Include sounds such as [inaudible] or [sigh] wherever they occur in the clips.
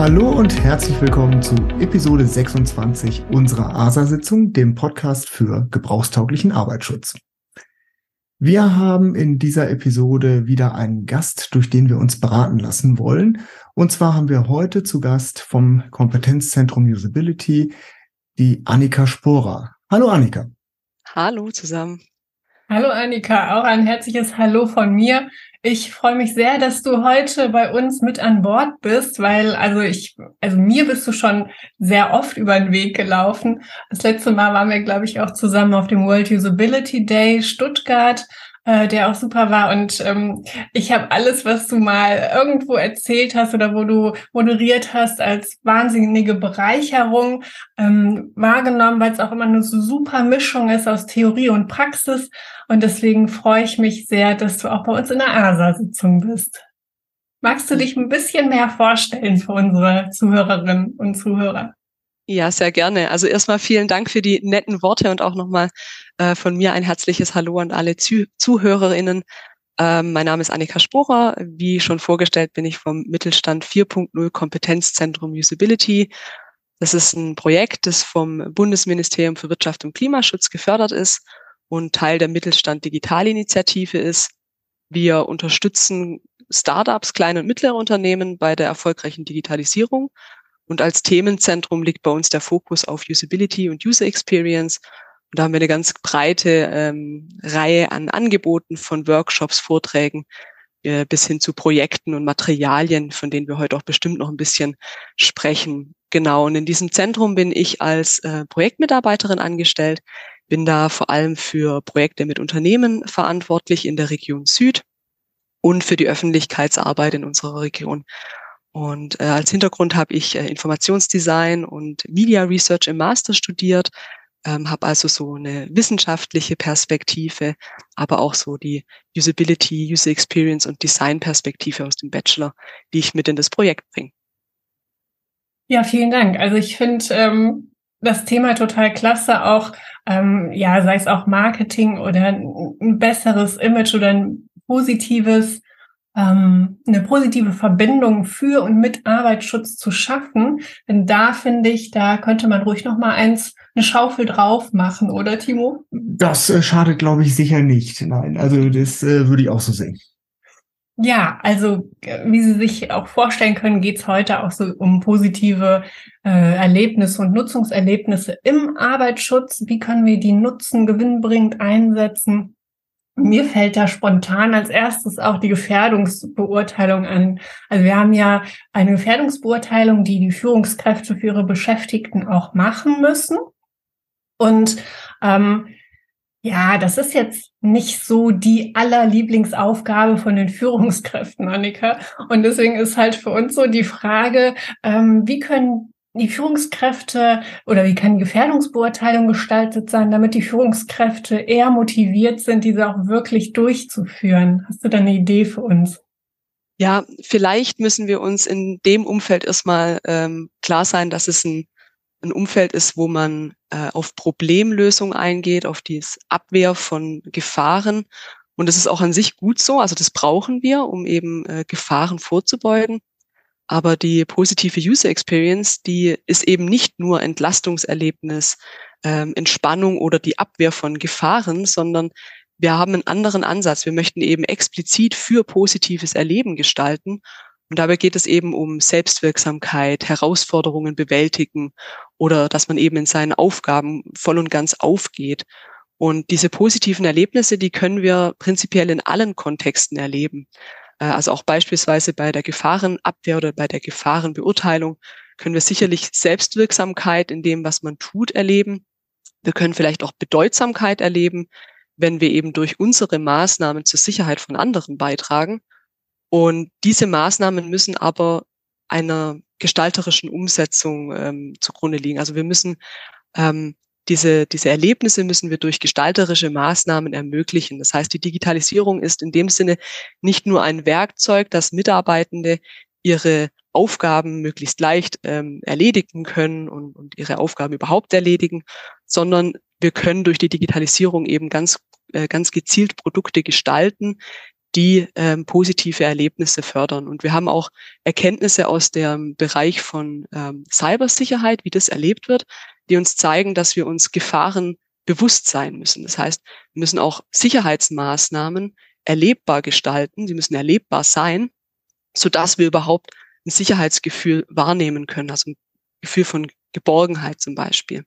Hallo und herzlich willkommen zu Episode 26 unserer ASA-Sitzung, dem Podcast für gebrauchstauglichen Arbeitsschutz. Wir haben in dieser Episode wieder einen Gast, durch den wir uns beraten lassen wollen. Und zwar haben wir heute zu Gast vom Kompetenzzentrum Usability die Annika Sporer. Hallo Annika. Hallo zusammen. Hallo Annika, auch ein herzliches Hallo von mir. Ich freue mich sehr, dass du heute bei uns mit an Bord bist, weil also ich, also mir bist du schon sehr oft über den Weg gelaufen. Das letzte Mal waren wir, glaube ich, auch zusammen auf dem World Usability Day Stuttgart äh, der auch super war. Und ähm, ich habe alles, was du mal irgendwo erzählt hast oder wo du moderiert hast, als wahnsinnige Bereicherung ähm, wahrgenommen, weil es auch immer eine super Mischung ist aus Theorie und Praxis. Und deswegen freue ich mich sehr, dass du auch bei uns in der ASA-Sitzung bist. Magst du dich ein bisschen mehr vorstellen für unsere Zuhörerinnen und Zuhörer? Ja, sehr gerne. Also erstmal vielen Dank für die netten Worte und auch nochmal äh, von mir ein herzliches Hallo an alle Zuh Zuhörerinnen. Ähm, mein Name ist Annika Sporer. Wie schon vorgestellt, bin ich vom Mittelstand 4.0 Kompetenzzentrum Usability. Das ist ein Projekt, das vom Bundesministerium für Wirtschaft und Klimaschutz gefördert ist und Teil der Mittelstand Digitalinitiative ist. Wir unterstützen Startups, kleine und mittlere Unternehmen bei der erfolgreichen Digitalisierung und als Themenzentrum liegt bei uns der Fokus auf Usability und User Experience. Und da haben wir eine ganz breite ähm, Reihe an Angeboten von Workshops, Vorträgen äh, bis hin zu Projekten und Materialien, von denen wir heute auch bestimmt noch ein bisschen sprechen. Genau, und in diesem Zentrum bin ich als äh, Projektmitarbeiterin angestellt, bin da vor allem für Projekte mit Unternehmen verantwortlich in der Region Süd und für die Öffentlichkeitsarbeit in unserer Region. Und äh, als Hintergrund habe ich äh, Informationsdesign und Media Research im Master studiert, ähm, habe also so eine wissenschaftliche Perspektive, aber auch so die Usability, User Experience und Design Perspektive aus dem Bachelor, die ich mit in das Projekt bringe. Ja, vielen Dank. Also ich finde ähm, das Thema total klasse, auch ähm, ja, sei es auch Marketing oder ein besseres Image oder ein positives ähm, eine positive Verbindung für und mit Arbeitsschutz zu schaffen. Denn da finde ich, da könnte man ruhig noch mal eins eine Schaufel drauf machen, oder Timo? Das äh, schadet, glaube ich, sicher nicht. Nein, also das äh, würde ich auch so sehen. Ja, also wie Sie sich auch vorstellen können, geht es heute auch so um positive äh, Erlebnisse und Nutzungserlebnisse im Arbeitsschutz. Wie können wir die nutzen, gewinnbringend einsetzen? Mir fällt da spontan als erstes auch die Gefährdungsbeurteilung an. Also wir haben ja eine Gefährdungsbeurteilung, die die Führungskräfte für ihre Beschäftigten auch machen müssen. Und ähm, ja, das ist jetzt nicht so die allerlieblingsaufgabe von den Führungskräften, Annika. Und deswegen ist halt für uns so die Frage, ähm, wie können die Führungskräfte oder wie kann die Gefährdungsbeurteilung gestaltet sein, damit die Führungskräfte eher motiviert sind, diese auch wirklich durchzuführen? Hast du da eine Idee für uns? Ja, vielleicht müssen wir uns in dem Umfeld erstmal ähm, klar sein, dass es ein, ein Umfeld ist, wo man äh, auf Problemlösung eingeht, auf die Abwehr von Gefahren. Und das ist auch an sich gut so. Also das brauchen wir, um eben äh, Gefahren vorzubeugen. Aber die positive User Experience, die ist eben nicht nur Entlastungserlebnis, ähm, Entspannung oder die Abwehr von Gefahren, sondern wir haben einen anderen Ansatz. Wir möchten eben explizit für positives Erleben gestalten. Und dabei geht es eben um Selbstwirksamkeit, Herausforderungen bewältigen oder dass man eben in seinen Aufgaben voll und ganz aufgeht. Und diese positiven Erlebnisse, die können wir prinzipiell in allen Kontexten erleben. Äh, also auch beispielsweise bei der Gefahrenabwehr oder bei der Gefahrenbeurteilung können wir sicherlich Selbstwirksamkeit in dem, was man tut, erleben. Wir können vielleicht auch Bedeutsamkeit erleben, wenn wir eben durch unsere Maßnahmen zur Sicherheit von anderen beitragen. Und diese Maßnahmen müssen aber einer gestalterischen Umsetzung ähm, zugrunde liegen. Also wir müssen ähm, diese, diese Erlebnisse müssen wir durch gestalterische Maßnahmen ermöglichen. Das heißt, die Digitalisierung ist in dem Sinne nicht nur ein Werkzeug, das Mitarbeitende ihre Aufgaben möglichst leicht ähm, erledigen können und, und ihre Aufgaben überhaupt erledigen, sondern wir können durch die Digitalisierung eben ganz, äh, ganz gezielt Produkte gestalten, die ähm, positive Erlebnisse fördern. Und wir haben auch Erkenntnisse aus dem Bereich von ähm, Cybersicherheit, wie das erlebt wird, die uns zeigen, dass wir uns Gefahren bewusst sein müssen. Das heißt, wir müssen auch Sicherheitsmaßnahmen erlebbar gestalten, sie müssen erlebbar sein, so dass wir überhaupt ein Sicherheitsgefühl wahrnehmen können, also ein Gefühl von Geborgenheit zum Beispiel.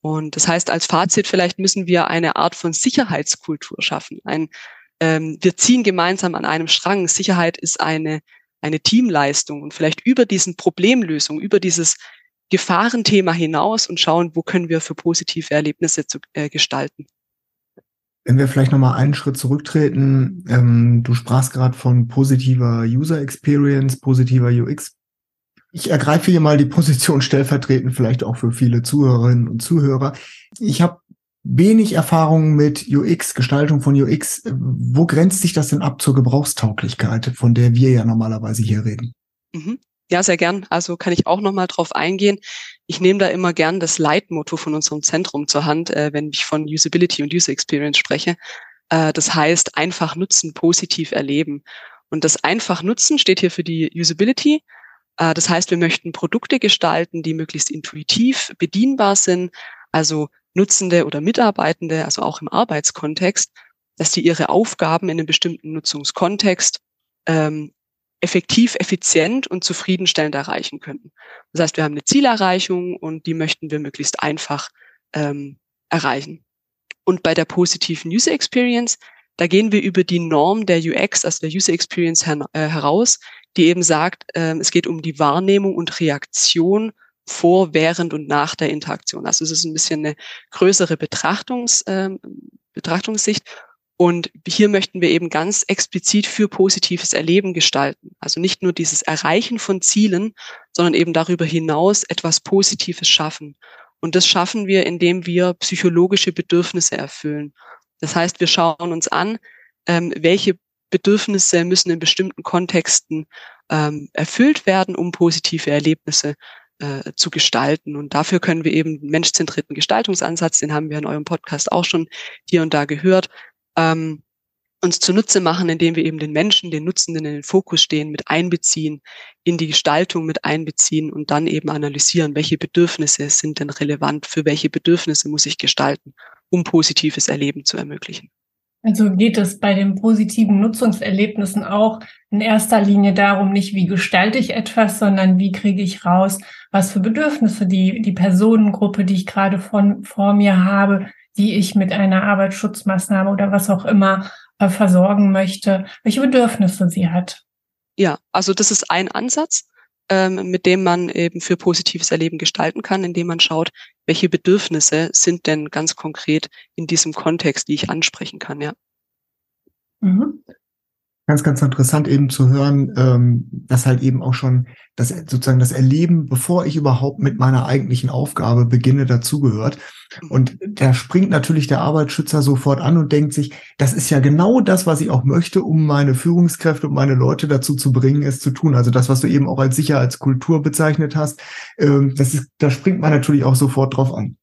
Und das heißt, als Fazit vielleicht müssen wir eine Art von Sicherheitskultur schaffen. Ein, ähm, wir ziehen gemeinsam an einem Strang. Sicherheit ist eine, eine Teamleistung und vielleicht über diesen Problemlösung, über dieses Gefahrenthema hinaus und schauen, wo können wir für positive Erlebnisse zu, äh, gestalten. Wenn wir vielleicht nochmal einen Schritt zurücktreten, ähm, du sprachst gerade von positiver User Experience, positiver UX. Ich ergreife hier mal die Position stellvertretend, vielleicht auch für viele Zuhörerinnen und Zuhörer. Ich habe wenig Erfahrung mit UX, Gestaltung von UX. Wo grenzt sich das denn ab zur Gebrauchstauglichkeit, von der wir ja normalerweise hier reden? Mhm. Ja, sehr gern. Also kann ich auch nochmal drauf eingehen. Ich nehme da immer gern das Leitmotto von unserem Zentrum zur Hand, äh, wenn ich von Usability und User Experience spreche. Äh, das heißt, einfach nutzen, positiv erleben. Und das einfach nutzen steht hier für die Usability. Äh, das heißt, wir möchten Produkte gestalten, die möglichst intuitiv bedienbar sind. Also Nutzende oder Mitarbeitende, also auch im Arbeitskontext, dass die ihre Aufgaben in einem bestimmten Nutzungskontext ähm, effektiv, effizient und zufriedenstellend erreichen könnten. Das heißt, wir haben eine Zielerreichung und die möchten wir möglichst einfach ähm, erreichen. Und bei der positiven User Experience, da gehen wir über die Norm der UX, also der User Experience her äh, heraus, die eben sagt, äh, es geht um die Wahrnehmung und Reaktion vor, während und nach der Interaktion. Also es ist ein bisschen eine größere Betrachtungs, äh, Betrachtungssicht und hier möchten wir eben ganz explizit für positives Erleben gestalten. Also nicht nur dieses Erreichen von Zielen, sondern eben darüber hinaus etwas Positives schaffen. Und das schaffen wir, indem wir psychologische Bedürfnisse erfüllen. Das heißt, wir schauen uns an, ähm, welche Bedürfnisse müssen in bestimmten Kontexten ähm, erfüllt werden, um positive Erlebnisse äh, zu gestalten. Und dafür können wir eben menschzentrierten Gestaltungsansatz, den haben wir in eurem Podcast auch schon hier und da gehört, ähm, uns zunutze machen, indem wir eben den Menschen, den Nutzenden in den Fokus stehen, mit einbeziehen, in die Gestaltung mit einbeziehen und dann eben analysieren, welche Bedürfnisse sind denn relevant, für welche Bedürfnisse muss ich gestalten, um positives Erleben zu ermöglichen. Also geht es bei den positiven Nutzungserlebnissen auch in erster Linie darum, nicht wie gestalte ich etwas, sondern wie kriege ich raus, was für Bedürfnisse die, die Personengruppe, die ich gerade von, vor mir habe, die ich mit einer Arbeitsschutzmaßnahme oder was auch immer äh, versorgen möchte, welche Bedürfnisse sie hat. Ja, also das ist ein Ansatz, ähm, mit dem man eben für positives Erleben gestalten kann, indem man schaut, welche Bedürfnisse sind denn ganz konkret in diesem Kontext, die ich ansprechen kann, ja. Mhm ganz, ganz interessant eben zu hören, ähm, dass halt eben auch schon das sozusagen das Erleben, bevor ich überhaupt mit meiner eigentlichen Aufgabe beginne, dazugehört. Und da springt natürlich der Arbeitsschützer sofort an und denkt sich, das ist ja genau das, was ich auch möchte, um meine Führungskräfte und meine Leute dazu zu bringen, es zu tun. Also das, was du eben auch als Sicherheitskultur bezeichnet hast, ähm, das ist, da springt man natürlich auch sofort drauf an.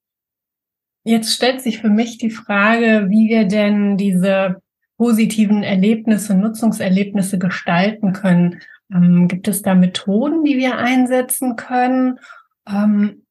Jetzt stellt sich für mich die Frage, wie wir denn diese positiven Erlebnisse, Nutzungserlebnisse gestalten können. Ähm, gibt es da Methoden, die wir einsetzen können? Ähm,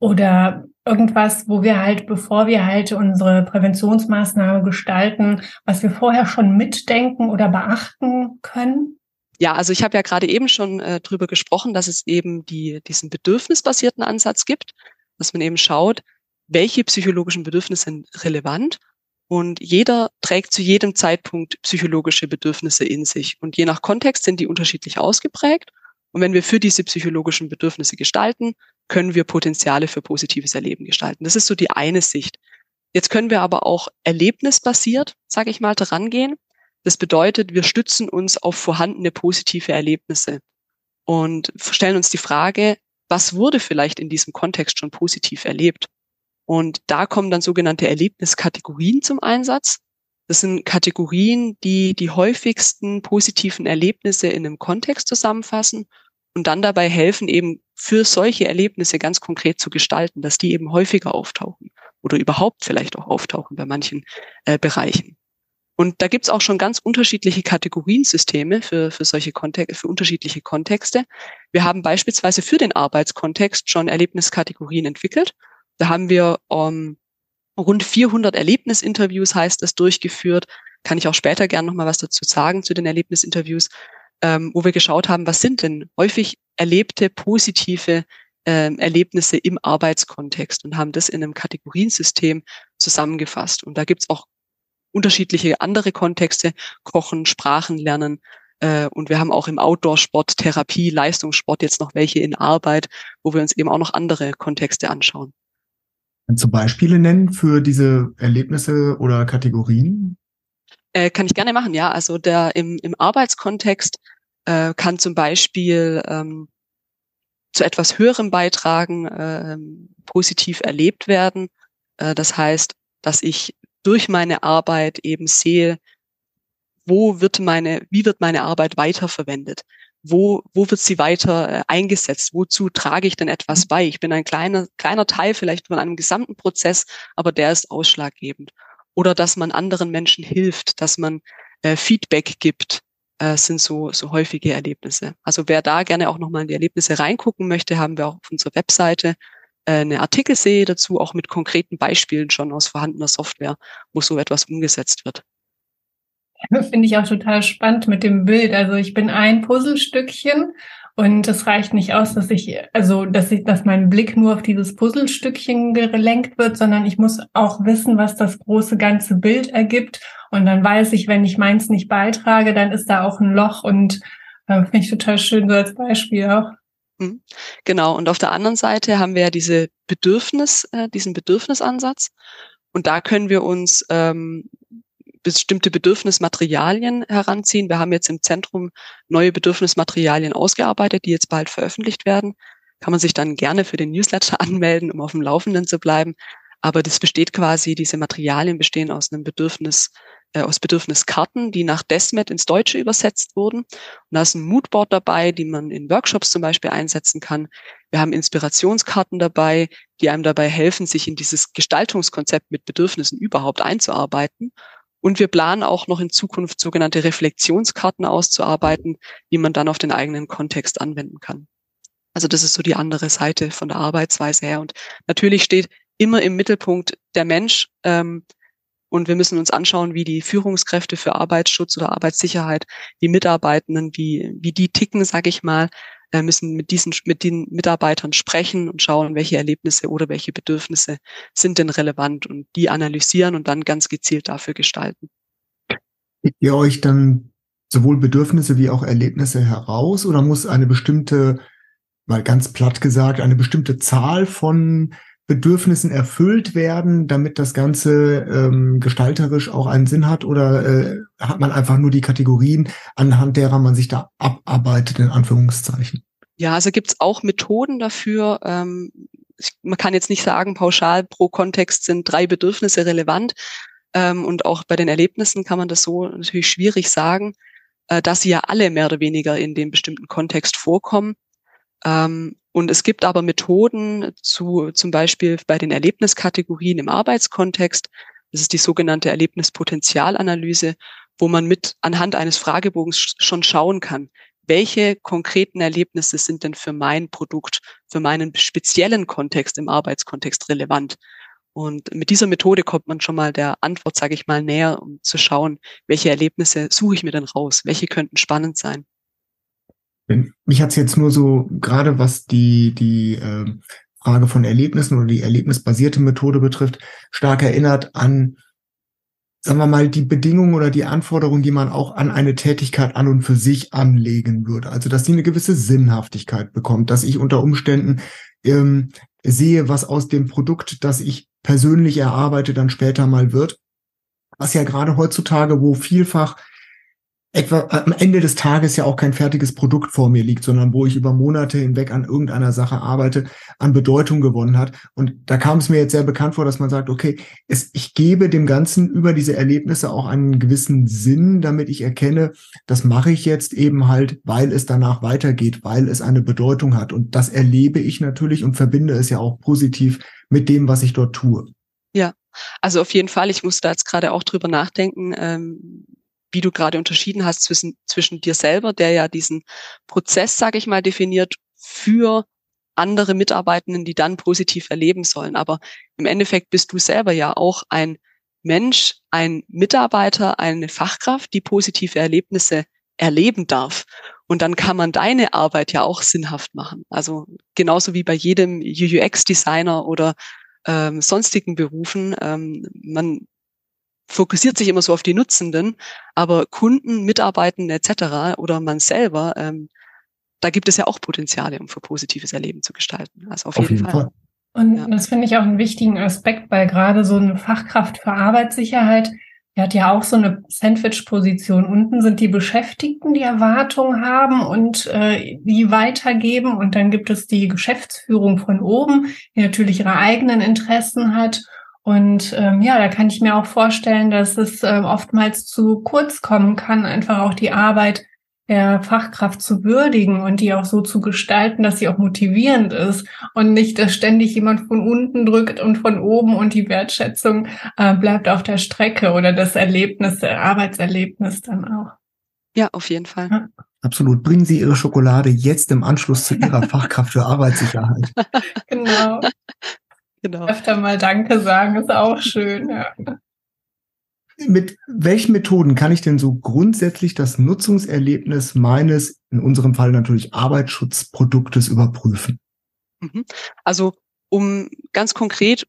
oder irgendwas, wo wir halt, bevor wir halt unsere Präventionsmaßnahme gestalten, was wir vorher schon mitdenken oder beachten können? Ja, also ich habe ja gerade eben schon äh, drüber gesprochen, dass es eben die, diesen bedürfnisbasierten Ansatz gibt, dass man eben schaut, welche psychologischen Bedürfnisse sind relevant und jeder trägt zu jedem Zeitpunkt psychologische Bedürfnisse in sich. Und je nach Kontext sind die unterschiedlich ausgeprägt. Und wenn wir für diese psychologischen Bedürfnisse gestalten, können wir Potenziale für positives Erleben gestalten. Das ist so die eine Sicht. Jetzt können wir aber auch erlebnisbasiert, sage ich mal, rangehen. Das bedeutet, wir stützen uns auf vorhandene positive Erlebnisse und stellen uns die Frage, was wurde vielleicht in diesem Kontext schon positiv erlebt? Und da kommen dann sogenannte Erlebniskategorien zum Einsatz. Das sind Kategorien, die die häufigsten positiven Erlebnisse in einem Kontext zusammenfassen und dann dabei helfen, eben für solche Erlebnisse ganz konkret zu gestalten, dass die eben häufiger auftauchen oder überhaupt vielleicht auch auftauchen bei manchen äh, Bereichen. Und da gibt's auch schon ganz unterschiedliche Kategoriensysteme für, für solche Kontexte, für unterschiedliche Kontexte. Wir haben beispielsweise für den Arbeitskontext schon Erlebniskategorien entwickelt. Da haben wir ähm, rund 400 Erlebnisinterviews, heißt es, durchgeführt. Kann ich auch später gerne noch mal was dazu sagen zu den Erlebnisinterviews, ähm, wo wir geschaut haben, was sind denn häufig erlebte positive ähm, Erlebnisse im Arbeitskontext und haben das in einem Kategoriensystem zusammengefasst. Und da gibt's auch unterschiedliche andere Kontexte, Kochen, Sprachen lernen. Äh, und wir haben auch im Outdoor-Sport, Therapie, Leistungssport jetzt noch welche in Arbeit, wo wir uns eben auch noch andere Kontexte anschauen. Kannst du Beispiele nennen für diese Erlebnisse oder Kategorien? Äh, kann ich gerne machen, ja. Also der im, im Arbeitskontext äh, kann zum Beispiel ähm, zu etwas höherem beitragen, äh, positiv erlebt werden. Äh, das heißt, dass ich durch meine Arbeit eben sehe, wo wird meine, wie wird meine Arbeit weiterverwendet? Wo, wo wird sie weiter äh, eingesetzt? Wozu trage ich denn etwas bei? Ich bin ein kleiner, kleiner Teil vielleicht von einem gesamten Prozess, aber der ist ausschlaggebend. Oder dass man anderen Menschen hilft, dass man äh, Feedback gibt, äh, sind so, so häufige Erlebnisse. Also wer da gerne auch nochmal in die Erlebnisse reingucken möchte, haben wir auch auf unserer Webseite äh, eine Artikelserie dazu, auch mit konkreten Beispielen schon aus vorhandener Software, wo so etwas umgesetzt wird. [laughs] Finde ich auch total spannend mit dem Bild. Also ich bin ein Puzzlestückchen und es reicht nicht aus, dass ich, also, dass ich, dass mein Blick nur auf dieses Puzzlestückchen gelenkt wird, sondern ich muss auch wissen, was das große ganze Bild ergibt. Und dann weiß ich, wenn ich meins nicht beitrage, dann ist da auch ein Loch und äh, finde ich total schön so als Beispiel auch. Mhm. Genau. Und auf der anderen Seite haben wir ja diese Bedürfnis, äh, diesen Bedürfnisansatz. Und da können wir uns ähm, bestimmte Bedürfnismaterialien heranziehen. Wir haben jetzt im Zentrum neue Bedürfnismaterialien ausgearbeitet, die jetzt bald veröffentlicht werden. Kann man sich dann gerne für den Newsletter [laughs] anmelden, um auf dem Laufenden zu bleiben. Aber das besteht quasi, diese Materialien bestehen aus einem Bedürfnis, äh, aus Bedürfniskarten, die nach Desmet ins Deutsche übersetzt wurden. Und da ist ein Moodboard dabei, die man in Workshops zum Beispiel einsetzen kann. Wir haben Inspirationskarten dabei, die einem dabei helfen, sich in dieses Gestaltungskonzept mit Bedürfnissen überhaupt einzuarbeiten. Und wir planen auch noch in Zukunft sogenannte Reflexionskarten auszuarbeiten, die man dann auf den eigenen Kontext anwenden kann. Also das ist so die andere Seite von der Arbeitsweise her. Und natürlich steht immer im Mittelpunkt der Mensch. Ähm, und wir müssen uns anschauen, wie die Führungskräfte für Arbeitsschutz oder Arbeitssicherheit, die Mitarbeitenden, wie, wie die ticken, sage ich mal, äh, müssen mit diesen, mit den Mitarbeitern sprechen und schauen, welche Erlebnisse oder welche Bedürfnisse sind denn relevant und die analysieren und dann ganz gezielt dafür gestalten. Gebt ihr euch dann sowohl Bedürfnisse wie auch Erlebnisse heraus oder muss eine bestimmte, mal ganz platt gesagt, eine bestimmte Zahl von Bedürfnissen erfüllt werden, damit das Ganze ähm, gestalterisch auch einen Sinn hat? Oder äh, hat man einfach nur die Kategorien, anhand derer man sich da abarbeitet, in Anführungszeichen? Ja, also gibt's auch Methoden dafür. Ähm, ich, man kann jetzt nicht sagen, pauschal pro Kontext sind drei Bedürfnisse relevant. Ähm, und auch bei den Erlebnissen kann man das so natürlich schwierig sagen, äh, dass sie ja alle mehr oder weniger in dem bestimmten Kontext vorkommen. Ähm, und es gibt aber Methoden zu, zum Beispiel bei den Erlebniskategorien im Arbeitskontext. Das ist die sogenannte Erlebnispotentialanalyse, wo man mit anhand eines Fragebogens schon schauen kann, welche konkreten Erlebnisse sind denn für mein Produkt, für meinen speziellen Kontext im Arbeitskontext relevant. Und mit dieser Methode kommt man schon mal der Antwort, sage ich mal, näher, um zu schauen, welche Erlebnisse suche ich mir denn raus, welche könnten spannend sein. Mich hat's jetzt nur so, gerade was die, die äh, Frage von Erlebnissen oder die erlebnisbasierte Methode betrifft, stark erinnert an, sagen wir mal, die Bedingungen oder die Anforderungen, die man auch an eine Tätigkeit an und für sich anlegen würde. Also, dass die eine gewisse Sinnhaftigkeit bekommt, dass ich unter Umständen ähm, sehe, was aus dem Produkt, das ich persönlich erarbeite, dann später mal wird. Was ja gerade heutzutage, wo vielfach etwa am Ende des Tages ja auch kein fertiges Produkt vor mir liegt, sondern wo ich über Monate hinweg an irgendeiner Sache arbeite, an Bedeutung gewonnen hat. Und da kam es mir jetzt sehr bekannt vor, dass man sagt, okay, es, ich gebe dem Ganzen über diese Erlebnisse auch einen gewissen Sinn, damit ich erkenne, das mache ich jetzt eben halt, weil es danach weitergeht, weil es eine Bedeutung hat. Und das erlebe ich natürlich und verbinde es ja auch positiv mit dem, was ich dort tue. Ja, Also auf jeden Fall, ich muss da jetzt gerade auch drüber nachdenken, ähm, wie du gerade unterschieden hast zwischen, zwischen dir selber, der ja diesen Prozess, sage ich mal, definiert für andere Mitarbeitenden, die dann positiv erleben sollen. Aber im Endeffekt bist du selber ja auch ein Mensch, ein Mitarbeiter, eine Fachkraft, die positive Erlebnisse erleben darf. Und dann kann man deine Arbeit ja auch sinnhaft machen. Also genauso wie bei jedem UX-Designer oder ähm, sonstigen Berufen. Ähm, man fokussiert sich immer so auf die Nutzenden, aber Kunden, Mitarbeitende etc. oder man selber, ähm, da gibt es ja auch Potenziale, um für positives Erleben zu gestalten. Also auf, auf jeden, jeden, Fall. Fall. Und ja. das finde ich auch einen wichtigen Aspekt, weil gerade so eine Fachkraft für Arbeitssicherheit, die hat ja auch so eine Sandwich-Position. Unten sind die Beschäftigten, die Erwartungen haben und äh, die weitergeben. Und dann gibt es die Geschäftsführung von oben, die natürlich ihre eigenen Interessen hat. Und ähm, ja, da kann ich mir auch vorstellen, dass es äh, oftmals zu kurz kommen kann, einfach auch die Arbeit der Fachkraft zu würdigen und die auch so zu gestalten, dass sie auch motivierend ist und nicht, dass ständig jemand von unten drückt und von oben und die Wertschätzung äh, bleibt auf der Strecke oder das Erlebnis, der Arbeitserlebnis dann auch. Ja, auf jeden Fall. Ja. Absolut. Bringen Sie Ihre Schokolade jetzt im Anschluss zu [laughs] Ihrer Fachkraft für Arbeitssicherheit. genau. Genau. Öfter mal Danke sagen ist auch schön. Ja mit welchen Methoden kann ich denn so grundsätzlich das Nutzungserlebnis meines, in unserem Fall natürlich Arbeitsschutzproduktes überprüfen? Mhm. Also um ganz konkret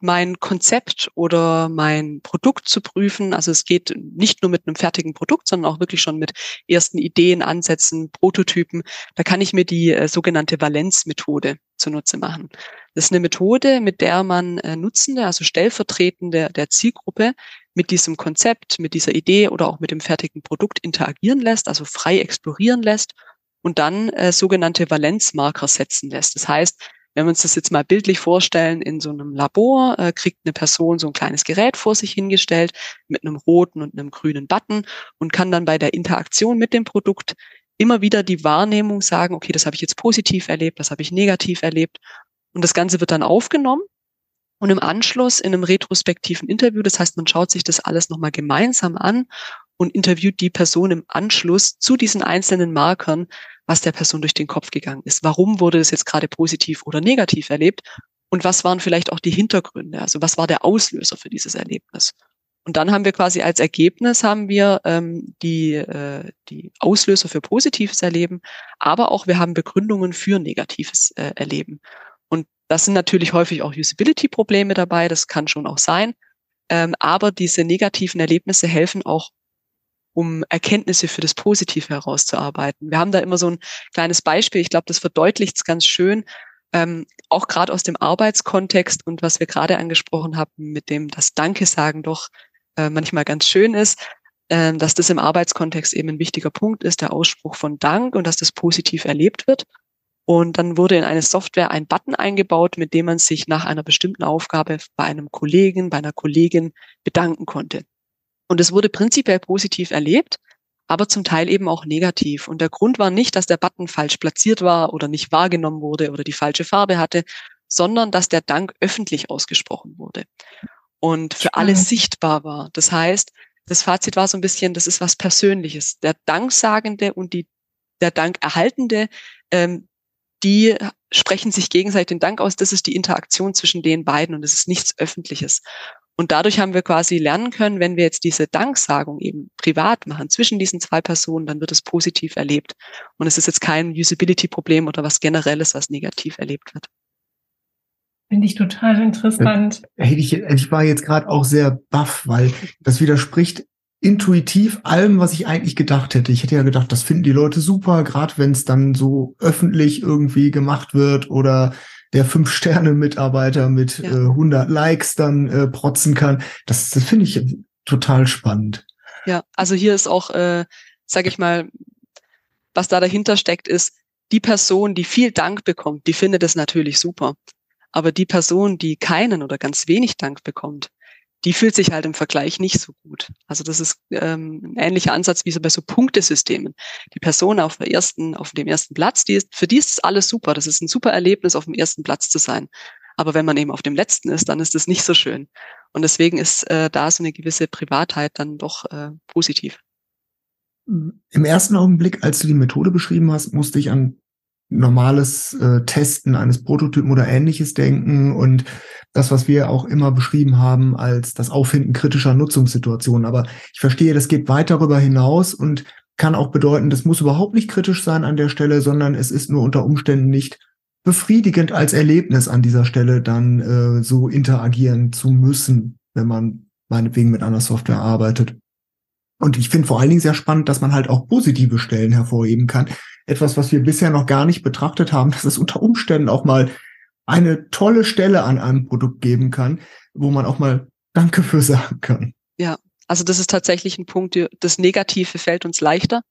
mein Konzept oder mein Produkt zu prüfen. Also es geht nicht nur mit einem fertigen Produkt, sondern auch wirklich schon mit ersten Ideen, Ansätzen, Prototypen. Da kann ich mir die äh, sogenannte Valenzmethode zunutze machen. Das ist eine Methode, mit der man äh, Nutzende, also Stellvertretende der Zielgruppe, mit diesem Konzept, mit dieser Idee oder auch mit dem fertigen Produkt interagieren lässt, also frei explorieren lässt und dann äh, sogenannte Valenzmarker setzen lässt. Das heißt, wenn wir uns das jetzt mal bildlich vorstellen, in so einem Labor äh, kriegt eine Person so ein kleines Gerät vor sich hingestellt mit einem roten und einem grünen Button und kann dann bei der Interaktion mit dem Produkt immer wieder die Wahrnehmung sagen, okay, das habe ich jetzt positiv erlebt, das habe ich negativ erlebt. Und das Ganze wird dann aufgenommen und im Anschluss in einem retrospektiven Interview, das heißt, man schaut sich das alles nochmal gemeinsam an und interviewt die Person im Anschluss zu diesen einzelnen Markern, was der Person durch den Kopf gegangen ist. Warum wurde das jetzt gerade positiv oder negativ erlebt? Und was waren vielleicht auch die Hintergründe? Also was war der Auslöser für dieses Erlebnis? Und dann haben wir quasi als Ergebnis haben wir ähm, die, äh, die Auslöser für positives Erleben, aber auch wir haben Begründungen für negatives äh, Erleben. Das sind natürlich häufig auch Usability-Probleme dabei, das kann schon auch sein. Ähm, aber diese negativen Erlebnisse helfen auch, um Erkenntnisse für das Positive herauszuarbeiten. Wir haben da immer so ein kleines Beispiel, ich glaube, das verdeutlicht es ganz schön, ähm, auch gerade aus dem Arbeitskontext und was wir gerade angesprochen haben, mit dem das Danke sagen doch äh, manchmal ganz schön ist, äh, dass das im Arbeitskontext eben ein wichtiger Punkt ist, der Ausspruch von Dank und dass das positiv erlebt wird. Und dann wurde in eine Software ein Button eingebaut, mit dem man sich nach einer bestimmten Aufgabe bei einem Kollegen, bei einer Kollegin bedanken konnte. Und es wurde prinzipiell positiv erlebt, aber zum Teil eben auch negativ. Und der Grund war nicht, dass der Button falsch platziert war oder nicht wahrgenommen wurde oder die falsche Farbe hatte, sondern dass der Dank öffentlich ausgesprochen wurde und für alle sichtbar war. Das heißt, das Fazit war so ein bisschen, das ist was Persönliches. Der Danksagende und die, der Dankerhaltende, ähm, die sprechen sich gegenseitig den Dank aus. Das ist die Interaktion zwischen den beiden und es ist nichts Öffentliches. Und dadurch haben wir quasi lernen können, wenn wir jetzt diese Danksagung eben privat machen zwischen diesen zwei Personen, dann wird es positiv erlebt. Und es ist jetzt kein Usability-Problem oder was generelles, was negativ erlebt wird. Finde ich total interessant. Hey, ich, ich war jetzt gerade auch sehr baff, weil das widerspricht intuitiv allem, was ich eigentlich gedacht hätte. Ich hätte ja gedacht, das finden die Leute super, gerade wenn es dann so öffentlich irgendwie gemacht wird oder der Fünf-Sterne-Mitarbeiter mit ja. äh, 100 Likes dann äh, protzen kann. Das, das finde ich total spannend. Ja, also hier ist auch, äh, sage ich mal, was da dahinter steckt, ist, die Person, die viel Dank bekommt, die findet es natürlich super. Aber die Person, die keinen oder ganz wenig Dank bekommt, die fühlt sich halt im Vergleich nicht so gut. Also das ist ähm, ein ähnlicher Ansatz wie so bei so Punktesystemen. Die Person auf, der ersten, auf dem ersten Platz, die ist, für die ist alles super. Das ist ein super Erlebnis, auf dem ersten Platz zu sein. Aber wenn man eben auf dem letzten ist, dann ist es nicht so schön. Und deswegen ist äh, da so eine gewisse Privatheit dann doch äh, positiv. Im ersten Augenblick, als du die Methode beschrieben hast, musste ich an normales äh, Testen eines Prototypen oder ähnliches denken und das, was wir auch immer beschrieben haben als das Auffinden kritischer Nutzungssituationen. Aber ich verstehe, das geht weit darüber hinaus und kann auch bedeuten, das muss überhaupt nicht kritisch sein an der Stelle, sondern es ist nur unter Umständen nicht befriedigend als Erlebnis an dieser Stelle dann äh, so interagieren zu müssen, wenn man meinetwegen mit einer Software arbeitet. Und ich finde vor allen Dingen sehr spannend, dass man halt auch positive Stellen hervorheben kann. Etwas, was wir bisher noch gar nicht betrachtet haben, dass es unter Umständen auch mal eine tolle Stelle an einem Produkt geben kann, wo man auch mal Danke für sagen kann. Ja, also das ist tatsächlich ein Punkt, das Negative fällt uns leichter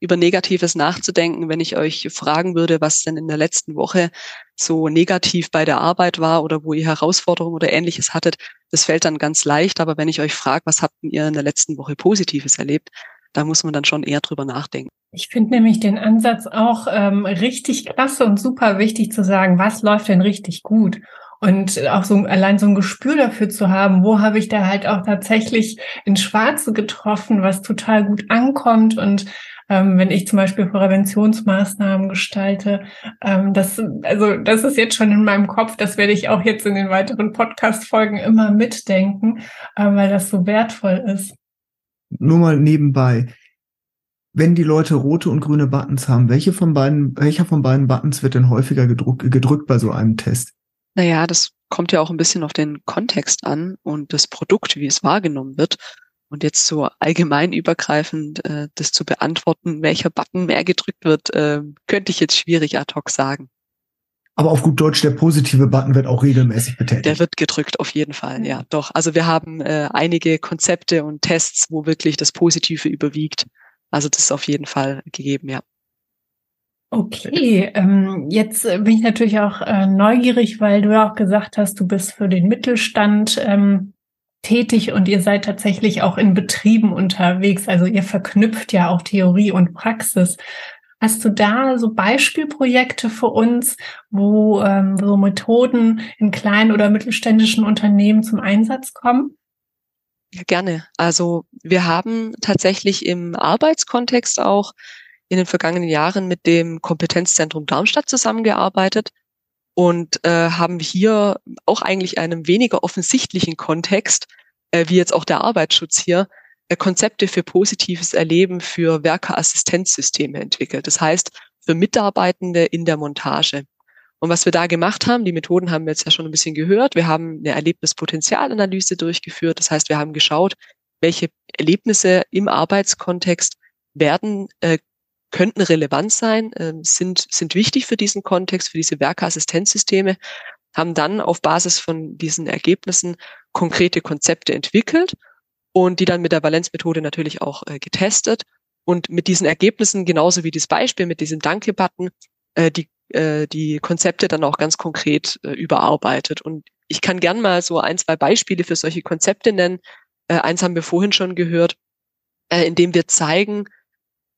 über Negatives nachzudenken, wenn ich euch fragen würde, was denn in der letzten Woche so negativ bei der Arbeit war oder wo ihr Herausforderungen oder ähnliches hattet, das fällt dann ganz leicht. Aber wenn ich euch frage, was habt ihr in der letzten Woche Positives erlebt, da muss man dann schon eher drüber nachdenken. Ich finde nämlich den Ansatz auch ähm, richtig klasse und super wichtig zu sagen, was läuft denn richtig gut? Und auch so allein so ein Gespür dafür zu haben, wo habe ich da halt auch tatsächlich ins Schwarze getroffen, was total gut ankommt und ähm, wenn ich zum Beispiel Präventionsmaßnahmen gestalte. Ähm, das, also das ist jetzt schon in meinem Kopf, das werde ich auch jetzt in den weiteren Podcast-Folgen immer mitdenken, äh, weil das so wertvoll ist. Nur mal nebenbei. Wenn die Leute rote und grüne Buttons haben, welche von beiden, welcher von beiden Buttons wird denn häufiger gedruckt, gedrückt bei so einem Test? Naja, das kommt ja auch ein bisschen auf den Kontext an und das Produkt, wie es wahrgenommen wird. Und jetzt so allgemein übergreifend äh, das zu beantworten, welcher Button mehr gedrückt wird, äh, könnte ich jetzt schwierig ad hoc sagen. Aber auf gut Deutsch, der positive Button wird auch regelmäßig betätigt. Der wird gedrückt, auf jeden Fall, ja, doch. Also wir haben äh, einige Konzepte und Tests, wo wirklich das Positive überwiegt. Also das ist auf jeden Fall gegeben, ja. Okay, ähm, jetzt bin ich natürlich auch äh, neugierig, weil du ja auch gesagt hast, du bist für den Mittelstand ähm, tätig und ihr seid tatsächlich auch in Betrieben unterwegs. Also ihr verknüpft ja auch Theorie und Praxis. Hast du da so Beispielprojekte für uns, wo ähm, so Methoden in kleinen oder mittelständischen Unternehmen zum Einsatz kommen? Gerne. Also wir haben tatsächlich im Arbeitskontext auch in den vergangenen Jahren mit dem Kompetenzzentrum Darmstadt zusammengearbeitet und äh, haben hier auch eigentlich einem weniger offensichtlichen Kontext, äh, wie jetzt auch der Arbeitsschutz hier, Konzepte für positives Erleben für Werkerassistenzsysteme entwickelt. Das heißt, für Mitarbeitende in der Montage. Und was wir da gemacht haben, die Methoden haben wir jetzt ja schon ein bisschen gehört. Wir haben eine Erlebnispotenzialanalyse durchgeführt. Das heißt, wir haben geschaut, welche Erlebnisse im Arbeitskontext werden äh, könnten relevant sein, äh, sind, sind wichtig für diesen Kontext, für diese Werkeassistenzsysteme, haben dann auf Basis von diesen Ergebnissen konkrete Konzepte entwickelt und die dann mit der Valenzmethode natürlich auch äh, getestet und mit diesen Ergebnissen, genauso wie das Beispiel mit diesem Danke-Button, äh, die, äh, die Konzepte dann auch ganz konkret äh, überarbeitet. Und ich kann gern mal so ein, zwei Beispiele für solche Konzepte nennen. Äh, eins haben wir vorhin schon gehört, äh, indem wir zeigen,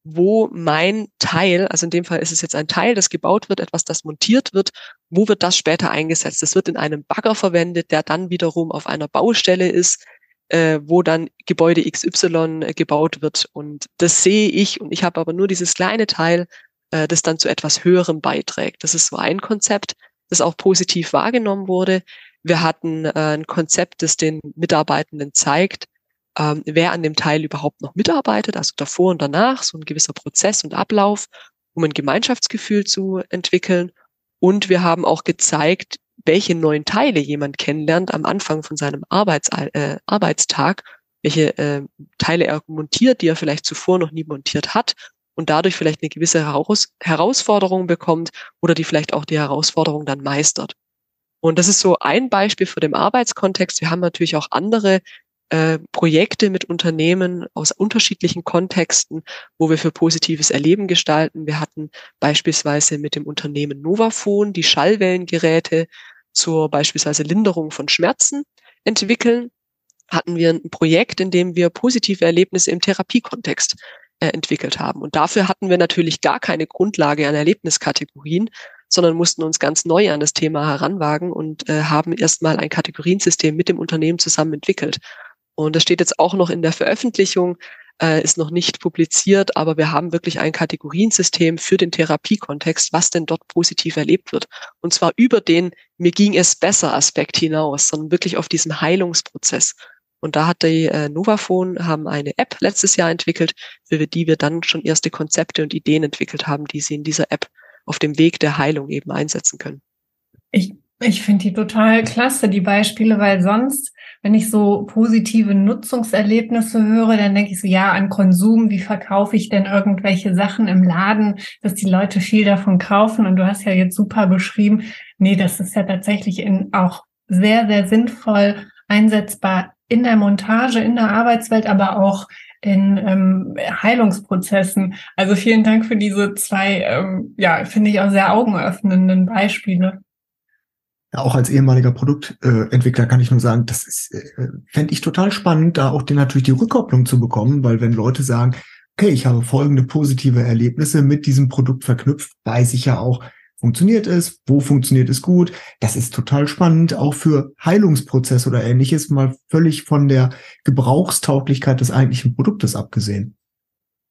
wo mein Teil, also in dem Fall ist es jetzt ein Teil, das gebaut wird, etwas, das montiert wird, wo wird das später eingesetzt? Das wird in einem Bagger verwendet, der dann wiederum auf einer Baustelle ist, äh, wo dann Gebäude XY äh, gebaut wird. Und das sehe ich und ich habe aber nur dieses kleine Teil, äh, das dann zu etwas Höherem beiträgt. Das ist so ein Konzept, das auch positiv wahrgenommen wurde. Wir hatten äh, ein Konzept, das den Mitarbeitenden zeigt, ähm, wer an dem Teil überhaupt noch mitarbeitet, also davor und danach, so ein gewisser Prozess und Ablauf, um ein Gemeinschaftsgefühl zu entwickeln. Und wir haben auch gezeigt, welche neuen Teile jemand kennenlernt am Anfang von seinem Arbeits äh, Arbeitstag, welche äh, Teile er montiert, die er vielleicht zuvor noch nie montiert hat und dadurch vielleicht eine gewisse Heraus Herausforderung bekommt oder die vielleicht auch die Herausforderung dann meistert. Und das ist so ein Beispiel für den Arbeitskontext. Wir haben natürlich auch andere äh, Projekte mit Unternehmen aus unterschiedlichen Kontexten, wo wir für positives Erleben gestalten. Wir hatten beispielsweise mit dem Unternehmen Novafon die Schallwellengeräte zur beispielsweise Linderung von Schmerzen entwickeln. Hatten wir ein Projekt, in dem wir positive Erlebnisse im Therapiekontext äh, entwickelt haben. Und dafür hatten wir natürlich gar keine Grundlage an Erlebniskategorien, sondern mussten uns ganz neu an das Thema heranwagen und äh, haben erstmal ein Kategoriensystem mit dem Unternehmen zusammen entwickelt. Und das steht jetzt auch noch in der Veröffentlichung, äh, ist noch nicht publiziert, aber wir haben wirklich ein Kategoriensystem für den Therapiekontext, was denn dort positiv erlebt wird. Und zwar über den mir ging es besser Aspekt hinaus, sondern wirklich auf diesen Heilungsprozess. Und da hat die äh, Novafone haben eine App letztes Jahr entwickelt, für die wir dann schon erste Konzepte und Ideen entwickelt haben, die sie in dieser App auf dem Weg der Heilung eben einsetzen können. Ich, ich finde die total klasse, die Beispiele, weil sonst, wenn ich so positive Nutzungserlebnisse höre, dann denke ich so, ja, an Konsum, wie verkaufe ich denn irgendwelche Sachen im Laden, dass die Leute viel davon kaufen? Und du hast ja jetzt super beschrieben, nee, das ist ja tatsächlich in auch sehr, sehr sinnvoll einsetzbar in der Montage, in der Arbeitswelt, aber auch in ähm, Heilungsprozessen. Also vielen Dank für diese zwei, ähm, ja, finde ich auch sehr augenöffnenden Beispiele. Auch als ehemaliger Produktentwickler kann ich nur sagen, das ist, äh, fände ich total spannend, da auch den, natürlich die Rückkopplung zu bekommen, weil wenn Leute sagen, okay, ich habe folgende positive Erlebnisse mit diesem Produkt verknüpft, weiß ich ja auch, funktioniert es, wo funktioniert es gut. Das ist total spannend, auch für Heilungsprozess oder ähnliches, mal völlig von der Gebrauchstauglichkeit des eigentlichen Produktes abgesehen.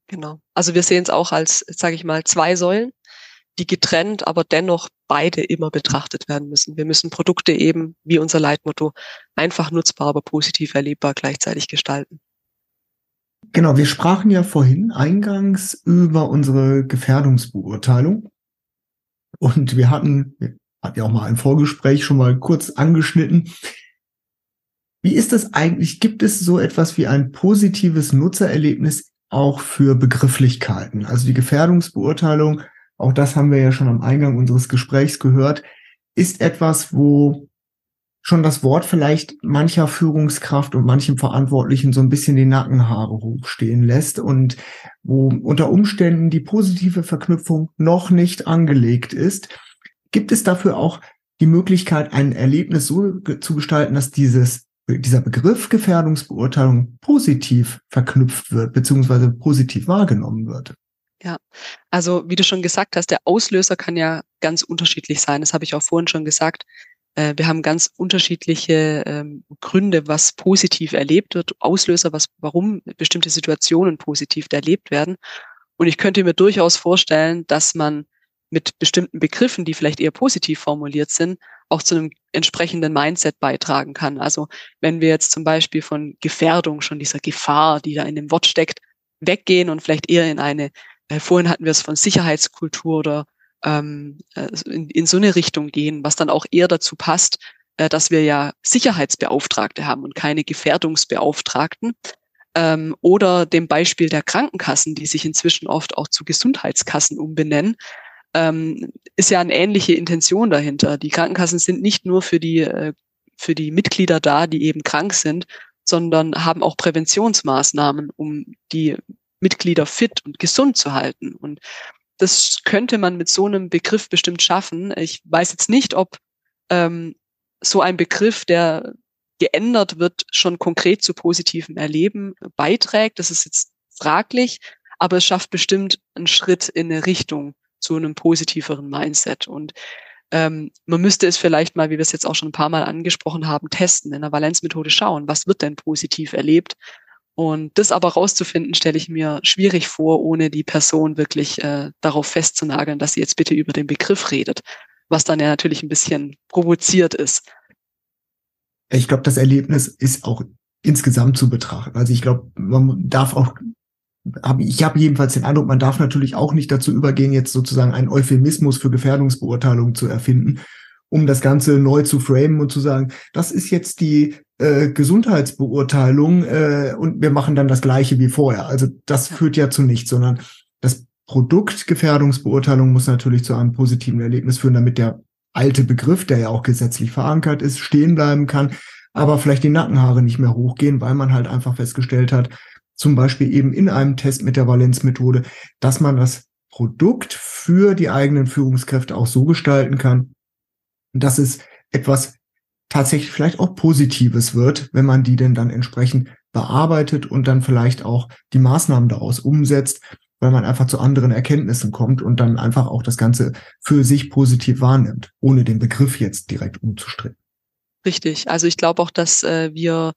Genau. Also wir sehen es auch als, sage ich mal, zwei Säulen, die getrennt, aber dennoch beide immer betrachtet werden müssen. Wir müssen Produkte eben, wie unser Leitmotto, einfach nutzbar, aber positiv erlebbar gleichzeitig gestalten. Genau, wir sprachen ja vorhin eingangs über unsere Gefährdungsbeurteilung. Und wir hatten, hat ja auch mal ein Vorgespräch schon mal kurz angeschnitten. Wie ist das eigentlich? Gibt es so etwas wie ein positives Nutzererlebnis auch für Begrifflichkeiten? Also die Gefährdungsbeurteilung, auch das haben wir ja schon am Eingang unseres Gesprächs gehört, ist etwas, wo schon das Wort vielleicht mancher Führungskraft und manchem Verantwortlichen so ein bisschen die Nackenhaare hochstehen lässt und wo unter Umständen die positive Verknüpfung noch nicht angelegt ist. Gibt es dafür auch die Möglichkeit, ein Erlebnis so zu gestalten, dass dieses, dieser Begriff Gefährdungsbeurteilung positiv verknüpft wird, beziehungsweise positiv wahrgenommen wird? Ja, also wie du schon gesagt hast, der Auslöser kann ja ganz unterschiedlich sein. Das habe ich auch vorhin schon gesagt. Äh, wir haben ganz unterschiedliche ähm, Gründe, was positiv erlebt wird, Auslöser, was, warum bestimmte Situationen positiv erlebt werden. Und ich könnte mir durchaus vorstellen, dass man mit bestimmten Begriffen, die vielleicht eher positiv formuliert sind, auch zu einem entsprechenden Mindset beitragen kann. Also wenn wir jetzt zum Beispiel von Gefährdung, schon dieser Gefahr, die da in dem Wort steckt, weggehen und vielleicht eher in eine, äh, vorhin hatten wir es von Sicherheitskultur oder ähm, äh, in, in so eine Richtung gehen, was dann auch eher dazu passt, äh, dass wir ja Sicherheitsbeauftragte haben und keine Gefährdungsbeauftragten. Ähm, oder dem Beispiel der Krankenkassen, die sich inzwischen oft auch zu Gesundheitskassen umbenennen, ähm, ist ja eine ähnliche Intention dahinter. Die Krankenkassen sind nicht nur für die, äh, für die Mitglieder da, die eben krank sind, sondern haben auch Präventionsmaßnahmen, um die Mitglieder fit und gesund zu halten. Und das könnte man mit so einem Begriff bestimmt schaffen. Ich weiß jetzt nicht, ob ähm, so ein Begriff, der geändert wird, schon konkret zu positivem Erleben beiträgt. Das ist jetzt fraglich, aber es schafft bestimmt einen Schritt in eine Richtung zu einem positiveren Mindset. Und ähm, man müsste es vielleicht mal, wie wir es jetzt auch schon ein paar Mal angesprochen haben, testen, in der Valenzmethode schauen, was wird denn positiv erlebt und das aber rauszufinden, stelle ich mir schwierig vor, ohne die Person wirklich äh, darauf festzunageln, dass sie jetzt bitte über den Begriff redet, was dann ja natürlich ein bisschen provoziert ist. Ich glaube, das Erlebnis ist auch insgesamt zu betrachten. Also ich glaube, man darf auch, hab, ich habe jedenfalls den Eindruck, man darf natürlich auch nicht dazu übergehen, jetzt sozusagen einen Euphemismus für Gefährdungsbeurteilung zu erfinden, um das Ganze neu zu framen und zu sagen, das ist jetzt die äh, Gesundheitsbeurteilung äh, und wir machen dann das gleiche wie vorher. Also das führt ja zu nichts, sondern das Produktgefährdungsbeurteilung muss natürlich zu einem positiven Erlebnis führen, damit der alte Begriff, der ja auch gesetzlich verankert ist, stehen bleiben kann, aber vielleicht die Nackenhaare nicht mehr hochgehen, weil man halt einfach festgestellt hat, zum Beispiel eben in einem Test mit der Valenzmethode, dass man das Produkt für die eigenen Führungskräfte auch so gestalten kann, dass es etwas tatsächlich vielleicht auch Positives wird, wenn man die denn dann entsprechend bearbeitet und dann vielleicht auch die Maßnahmen daraus umsetzt. weil man einfach zu anderen Erkenntnissen kommt und dann einfach auch das Ganze für sich positiv wahrnimmt, ohne den Begriff jetzt direkt umzustritten. Richtig. Also ich glaube auch, dass äh, wir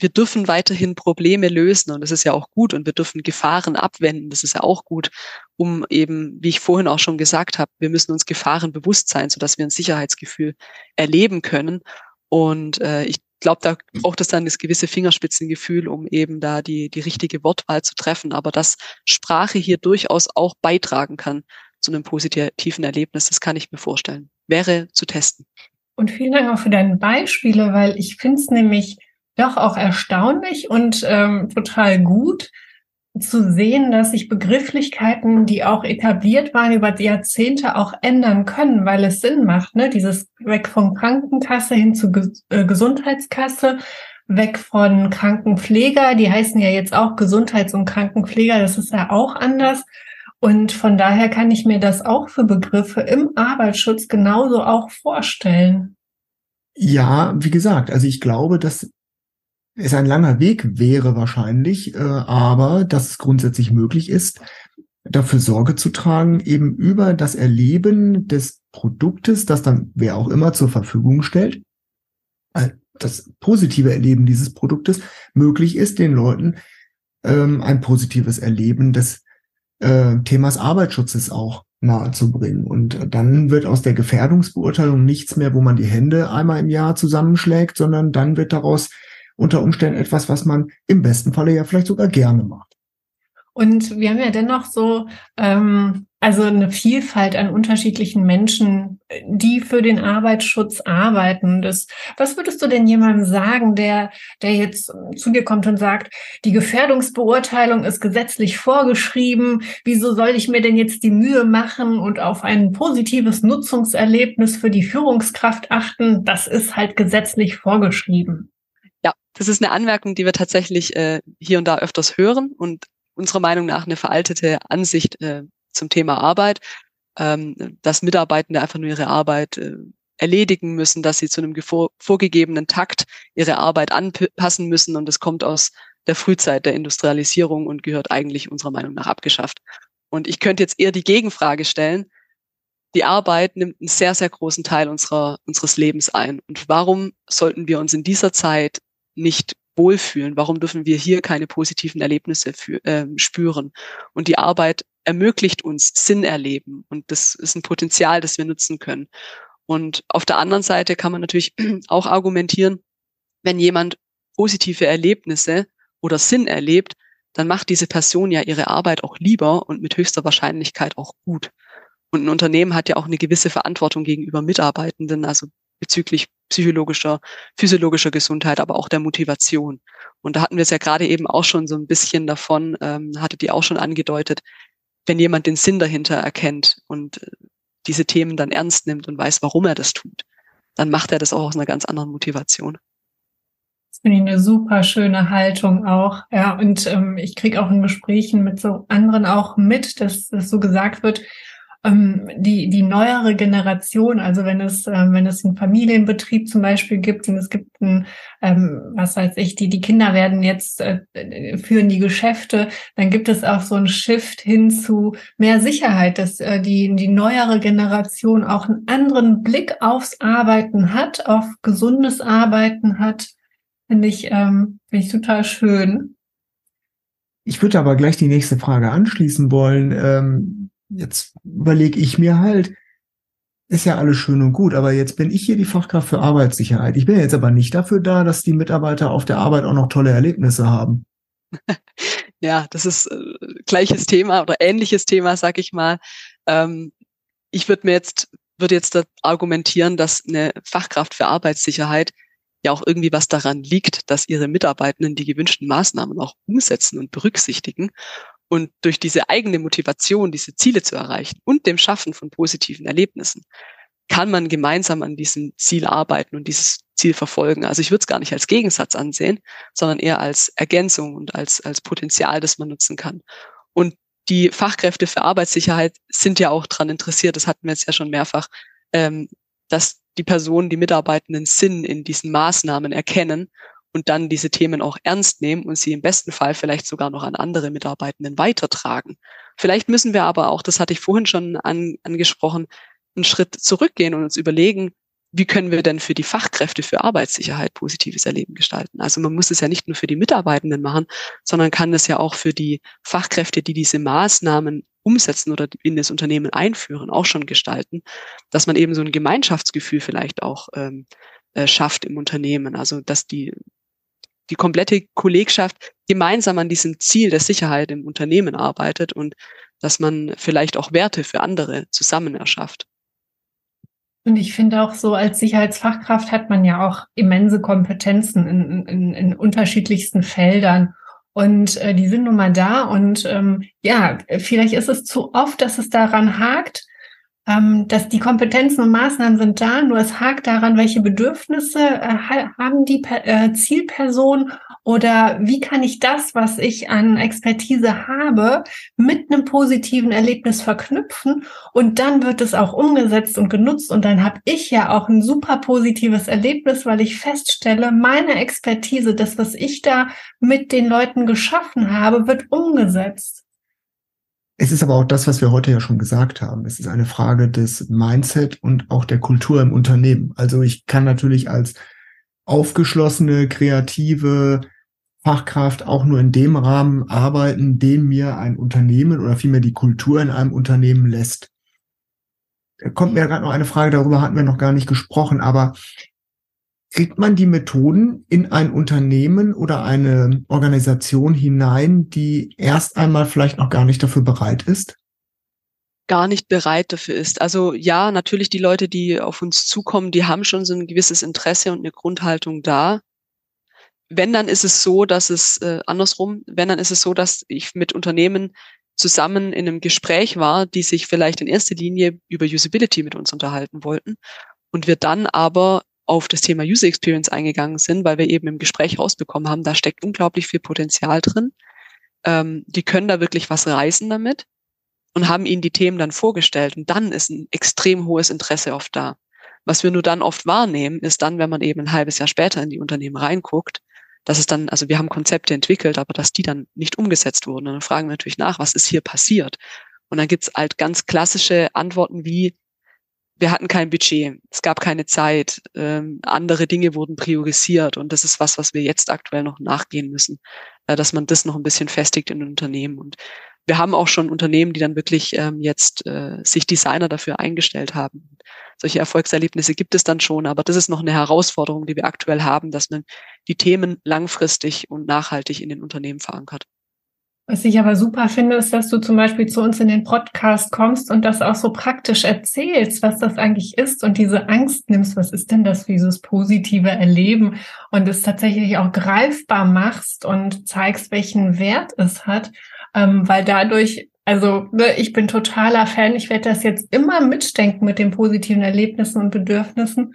wir dürfen weiterhin Probleme lösen und das ist ja auch gut und wir dürfen Gefahren abwenden, das ist ja auch gut, um eben, wie ich vorhin auch schon gesagt habe, wir müssen uns Gefahren bewusst sein, sodass wir ein Sicherheitsgefühl erleben können. Und äh, ich glaube, da braucht es dann das gewisse Fingerspitzengefühl, um eben da die, die richtige Wortwahl zu treffen. Aber dass Sprache hier durchaus auch beitragen kann zu einem positiven Erlebnis, das kann ich mir vorstellen. Wäre zu testen. Und vielen Dank auch für deine Beispiele, weil ich finde es nämlich doch auch erstaunlich und ähm, total gut zu sehen, dass sich Begrifflichkeiten, die auch etabliert waren über die Jahrzehnte, auch ändern können, weil es Sinn macht. Ne? Dieses weg von Krankenkasse hin zu Ges äh, Gesundheitskasse, weg von Krankenpfleger, die heißen ja jetzt auch Gesundheits- und Krankenpfleger, das ist ja auch anders. Und von daher kann ich mir das auch für Begriffe im Arbeitsschutz genauso auch vorstellen. Ja, wie gesagt, also ich glaube, dass es ein langer Weg wäre wahrscheinlich, äh, aber dass es grundsätzlich möglich ist, dafür Sorge zu tragen, eben über das Erleben des Produktes, das dann wer auch immer zur Verfügung stellt, äh, das positive Erleben dieses Produktes möglich ist, den Leuten ähm, ein positives Erleben des äh, Themas Arbeitsschutzes auch nahezubringen. Und dann wird aus der Gefährdungsbeurteilung nichts mehr, wo man die Hände einmal im Jahr zusammenschlägt, sondern dann wird daraus unter Umständen etwas, was man im besten Falle ja vielleicht sogar gerne macht. Und wir haben ja dennoch so, ähm, also eine Vielfalt an unterschiedlichen Menschen, die für den Arbeitsschutz arbeiten. Das, was würdest du denn jemandem sagen, der, der jetzt zu dir kommt und sagt, die Gefährdungsbeurteilung ist gesetzlich vorgeschrieben. Wieso soll ich mir denn jetzt die Mühe machen und auf ein positives Nutzungserlebnis für die Führungskraft achten? Das ist halt gesetzlich vorgeschrieben. Ja, das ist eine Anmerkung, die wir tatsächlich äh, hier und da öfters hören und unserer Meinung nach eine veraltete Ansicht äh, zum Thema Arbeit, ähm, dass Mitarbeitende einfach nur ihre Arbeit äh, erledigen müssen, dass sie zu einem vorgegebenen Takt ihre Arbeit anpassen müssen und das kommt aus der Frühzeit der Industrialisierung und gehört eigentlich unserer Meinung nach abgeschafft. Und ich könnte jetzt eher die Gegenfrage stellen. Die Arbeit nimmt einen sehr, sehr großen Teil unserer, unseres Lebens ein. Und warum sollten wir uns in dieser Zeit nicht wohlfühlen? Warum dürfen wir hier keine positiven Erlebnisse für, äh, spüren? Und die Arbeit ermöglicht uns Sinn erleben. Und das ist ein Potenzial, das wir nutzen können. Und auf der anderen Seite kann man natürlich [clears throat] auch argumentieren, wenn jemand positive Erlebnisse oder Sinn erlebt, dann macht diese Person ja ihre Arbeit auch lieber und mit höchster Wahrscheinlichkeit auch gut. Und ein Unternehmen hat ja auch eine gewisse Verantwortung gegenüber Mitarbeitenden, also bezüglich psychologischer, physiologischer Gesundheit, aber auch der Motivation. Und da hatten wir es ja gerade eben auch schon so ein bisschen davon, ähm, hattet ihr auch schon angedeutet, wenn jemand den Sinn dahinter erkennt und äh, diese Themen dann ernst nimmt und weiß, warum er das tut, dann macht er das auch aus einer ganz anderen Motivation. Das finde ich eine super schöne Haltung auch. Ja, und ähm, ich kriege auch in Gesprächen mit so anderen auch mit, dass das so gesagt wird, ähm, die, die neuere Generation, also wenn es, äh, wenn es einen Familienbetrieb zum Beispiel gibt und es gibt ein, ähm, was weiß ich, die, die Kinder werden jetzt, äh, führen die Geschäfte, dann gibt es auch so ein Shift hin zu mehr Sicherheit, dass äh, die, die neuere Generation auch einen anderen Blick aufs Arbeiten hat, auf gesundes Arbeiten hat, finde ich, ähm, finde ich total schön. Ich würde aber gleich die nächste Frage anschließen wollen. Ähm, jetzt überlege ich mir halt, ist ja alles schön und gut, aber jetzt bin ich hier die Fachkraft für Arbeitssicherheit. Ich bin jetzt aber nicht dafür da, dass die Mitarbeiter auf der Arbeit auch noch tolle Erlebnisse haben. [laughs] Ja, das ist äh, gleiches Thema oder ähnliches Thema, sag ich mal. Ähm, ich würde mir jetzt würde jetzt da argumentieren, dass eine Fachkraft für Arbeitssicherheit ja auch irgendwie was daran liegt, dass ihre Mitarbeitenden die gewünschten Maßnahmen auch umsetzen und berücksichtigen. Und durch diese eigene Motivation, diese Ziele zu erreichen und dem Schaffen von positiven Erlebnissen, kann man gemeinsam an diesem Ziel arbeiten und dieses Ziel verfolgen. Also ich würde es gar nicht als Gegensatz ansehen, sondern eher als Ergänzung und als, als Potenzial, das man nutzen kann. Und die Fachkräfte für Arbeitssicherheit sind ja auch daran interessiert, das hatten wir jetzt ja schon mehrfach, ähm, dass die Personen, die Mitarbeitenden Sinn in diesen Maßnahmen erkennen und dann diese Themen auch ernst nehmen und sie im besten Fall vielleicht sogar noch an andere Mitarbeitenden weitertragen. Vielleicht müssen wir aber auch, das hatte ich vorhin schon an, angesprochen, einen Schritt zurückgehen und uns überlegen, wie können wir denn für die Fachkräfte für Arbeitssicherheit positives Erleben gestalten? Also man muss es ja nicht nur für die Mitarbeitenden machen, sondern kann es ja auch für die Fachkräfte, die diese Maßnahmen umsetzen oder in das Unternehmen einführen, auch schon gestalten, dass man eben so ein Gemeinschaftsgefühl vielleicht auch ähm, äh, schafft im Unternehmen. Also dass die die komplette Kollegschaft gemeinsam an diesem Ziel der Sicherheit im Unternehmen arbeitet und dass man vielleicht auch Werte für andere zusammen erschafft. Und ich finde auch so, als Sicherheitsfachkraft hat man ja auch immense Kompetenzen in, in, in unterschiedlichsten Feldern. Und äh, die sind nun mal da. Und ähm, ja, vielleicht ist es zu oft, dass es daran hakt, ähm, dass die Kompetenzen und Maßnahmen sind da, nur es hakt daran, welche Bedürfnisse äh, haben die äh, Zielperson oder wie kann ich das, was ich an Expertise habe, mit einem positiven Erlebnis verknüpfen und dann wird es auch umgesetzt und genutzt und dann habe ich ja auch ein super positives Erlebnis, weil ich feststelle, meine Expertise, das, was ich da mit den Leuten geschaffen habe, wird umgesetzt. Es ist aber auch das, was wir heute ja schon gesagt haben. Es ist eine Frage des Mindset und auch der Kultur im Unternehmen. Also ich kann natürlich als aufgeschlossene, kreative Fachkraft auch nur in dem Rahmen arbeiten, den mir ein Unternehmen oder vielmehr die Kultur in einem Unternehmen lässt. Da kommt mir gerade noch eine Frage, darüber hatten wir noch gar nicht gesprochen, aber kriegt man die Methoden in ein Unternehmen oder eine Organisation hinein, die erst einmal vielleicht noch gar nicht dafür bereit ist? gar nicht bereit dafür ist. Also ja, natürlich die Leute, die auf uns zukommen, die haben schon so ein gewisses Interesse und eine Grundhaltung da. Wenn dann ist es so, dass es äh, andersrum, wenn dann ist es so, dass ich mit Unternehmen zusammen in einem Gespräch war, die sich vielleicht in erster Linie über Usability mit uns unterhalten wollten und wir dann aber auf das Thema User Experience eingegangen sind, weil wir eben im Gespräch rausbekommen haben, da steckt unglaublich viel Potenzial drin. Ähm, die können da wirklich was reißen damit und haben ihnen die Themen dann vorgestellt. Und dann ist ein extrem hohes Interesse oft da. Was wir nur dann oft wahrnehmen, ist dann, wenn man eben ein halbes Jahr später in die Unternehmen reinguckt, dass es dann, also wir haben Konzepte entwickelt, aber dass die dann nicht umgesetzt wurden. Und dann fragen wir natürlich nach, was ist hier passiert? Und dann gibt's halt ganz klassische Antworten wie, wir hatten kein Budget, es gab keine Zeit, ähm, andere Dinge wurden priorisiert und das ist was, was wir jetzt aktuell noch nachgehen müssen, äh, dass man das noch ein bisschen festigt in den Unternehmen. Und wir haben auch schon Unternehmen, die dann wirklich ähm, jetzt äh, sich Designer dafür eingestellt haben. Solche Erfolgserlebnisse gibt es dann schon, aber das ist noch eine Herausforderung, die wir aktuell haben, dass man die Themen langfristig und nachhaltig in den Unternehmen verankert. Was ich aber super finde, ist, dass du zum Beispiel zu uns in den Podcast kommst und das auch so praktisch erzählst, was das eigentlich ist und diese Angst nimmst, was ist denn das, dieses positive Erleben und es tatsächlich auch greifbar machst und zeigst, welchen Wert es hat, ähm, weil dadurch also ne, ich bin totaler Fan. Ich werde das jetzt immer mitdenken mit den positiven Erlebnissen und Bedürfnissen.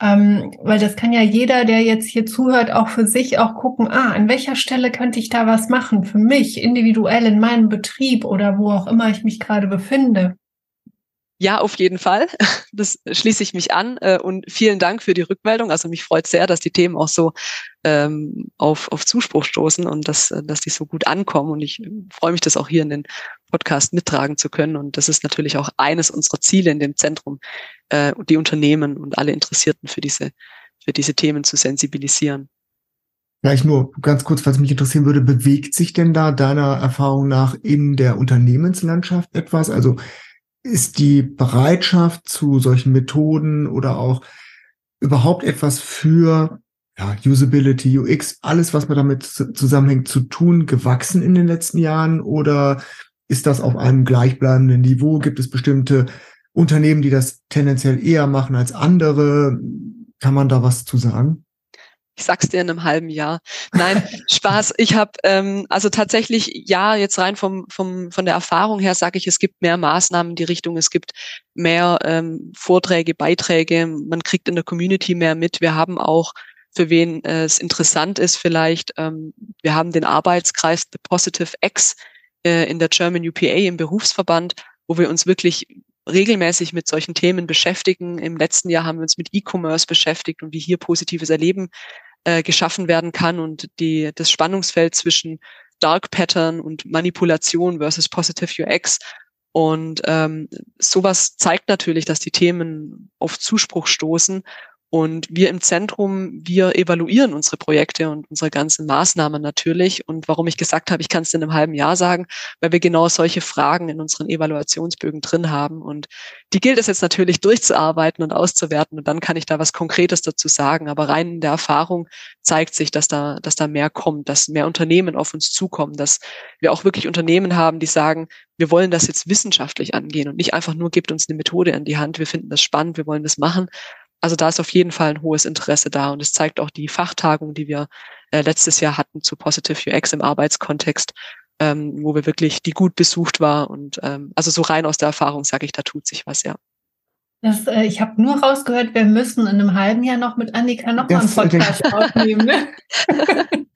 Ähm, weil das kann ja jeder, der jetzt hier zuhört, auch für sich auch gucken, ah, an welcher Stelle könnte ich da was machen für mich, individuell in meinem Betrieb oder wo auch immer ich mich gerade befinde. Ja, auf jeden Fall. [laughs] Das schließe ich mich an. Äh, und vielen Dank für die Rückmeldung. Also mich freut sehr, dass die Themen auch so ähm, auf, auf Zuspruch stoßen und dass, dass die so gut ankommen. Und ich freue mich, das auch hier in den Podcast mittragen zu können. Und das ist natürlich auch eines unserer Ziele in dem Zentrum, äh, die Unternehmen und alle Interessierten für diese, für diese Themen zu sensibilisieren. Vielleicht nur ganz kurz, was mich interessieren würde, bewegt sich denn da deiner Erfahrung nach in der Unternehmenslandschaft etwas? Also ist die Bereitschaft zu solchen Methoden oder auch überhaupt etwas für ja, Usability, UX, alles, was man damit zusammenhängt, zu tun, gewachsen in den letzten Jahren? Oder ist das auf einem gleichbleibenden Niveau? Gibt es bestimmte Unternehmen, die das tendenziell eher machen als andere? Kann man da was zu sagen? Ich sag's dir in einem halben Jahr. Nein, [laughs] Spaß. Ich habe ähm, also tatsächlich ja jetzt rein vom vom von der Erfahrung her sage ich, es gibt mehr Maßnahmen in die Richtung, es gibt mehr ähm, Vorträge, Beiträge, man kriegt in der Community mehr mit. Wir haben auch für wen äh, es interessant ist vielleicht, ähm, wir haben den Arbeitskreis The Positive X äh, in der German UPA im Berufsverband, wo wir uns wirklich regelmäßig mit solchen Themen beschäftigen. Im letzten Jahr haben wir uns mit E-Commerce beschäftigt und wie hier positives Erleben äh, geschaffen werden kann und die, das Spannungsfeld zwischen Dark Pattern und Manipulation versus Positive UX. Und ähm, sowas zeigt natürlich, dass die Themen auf Zuspruch stoßen und wir im Zentrum, wir evaluieren unsere Projekte und unsere ganzen Maßnahmen natürlich. Und warum ich gesagt habe, ich kann es in einem halben Jahr sagen, weil wir genau solche Fragen in unseren Evaluationsbögen drin haben. Und die gilt es jetzt natürlich durchzuarbeiten und auszuwerten. Und dann kann ich da was Konkretes dazu sagen. Aber rein in der Erfahrung zeigt sich, dass da, dass da mehr kommt, dass mehr Unternehmen auf uns zukommen, dass wir auch wirklich Unternehmen haben, die sagen, wir wollen das jetzt wissenschaftlich angehen und nicht einfach nur gibt uns eine Methode an die Hand. Wir finden das spannend, wir wollen das machen, also da ist auf jeden Fall ein hohes Interesse da und es zeigt auch die Fachtagung, die wir äh, letztes Jahr hatten zu Positive UX im Arbeitskontext, ähm, wo wir wirklich, die gut besucht war und ähm, also so rein aus der Erfahrung sage ich, da tut sich was, ja. Das, äh, ich habe nur rausgehört, wir müssen in einem halben Jahr noch mit Annika noch mal einen Podcast aufnehmen. Ne? [laughs]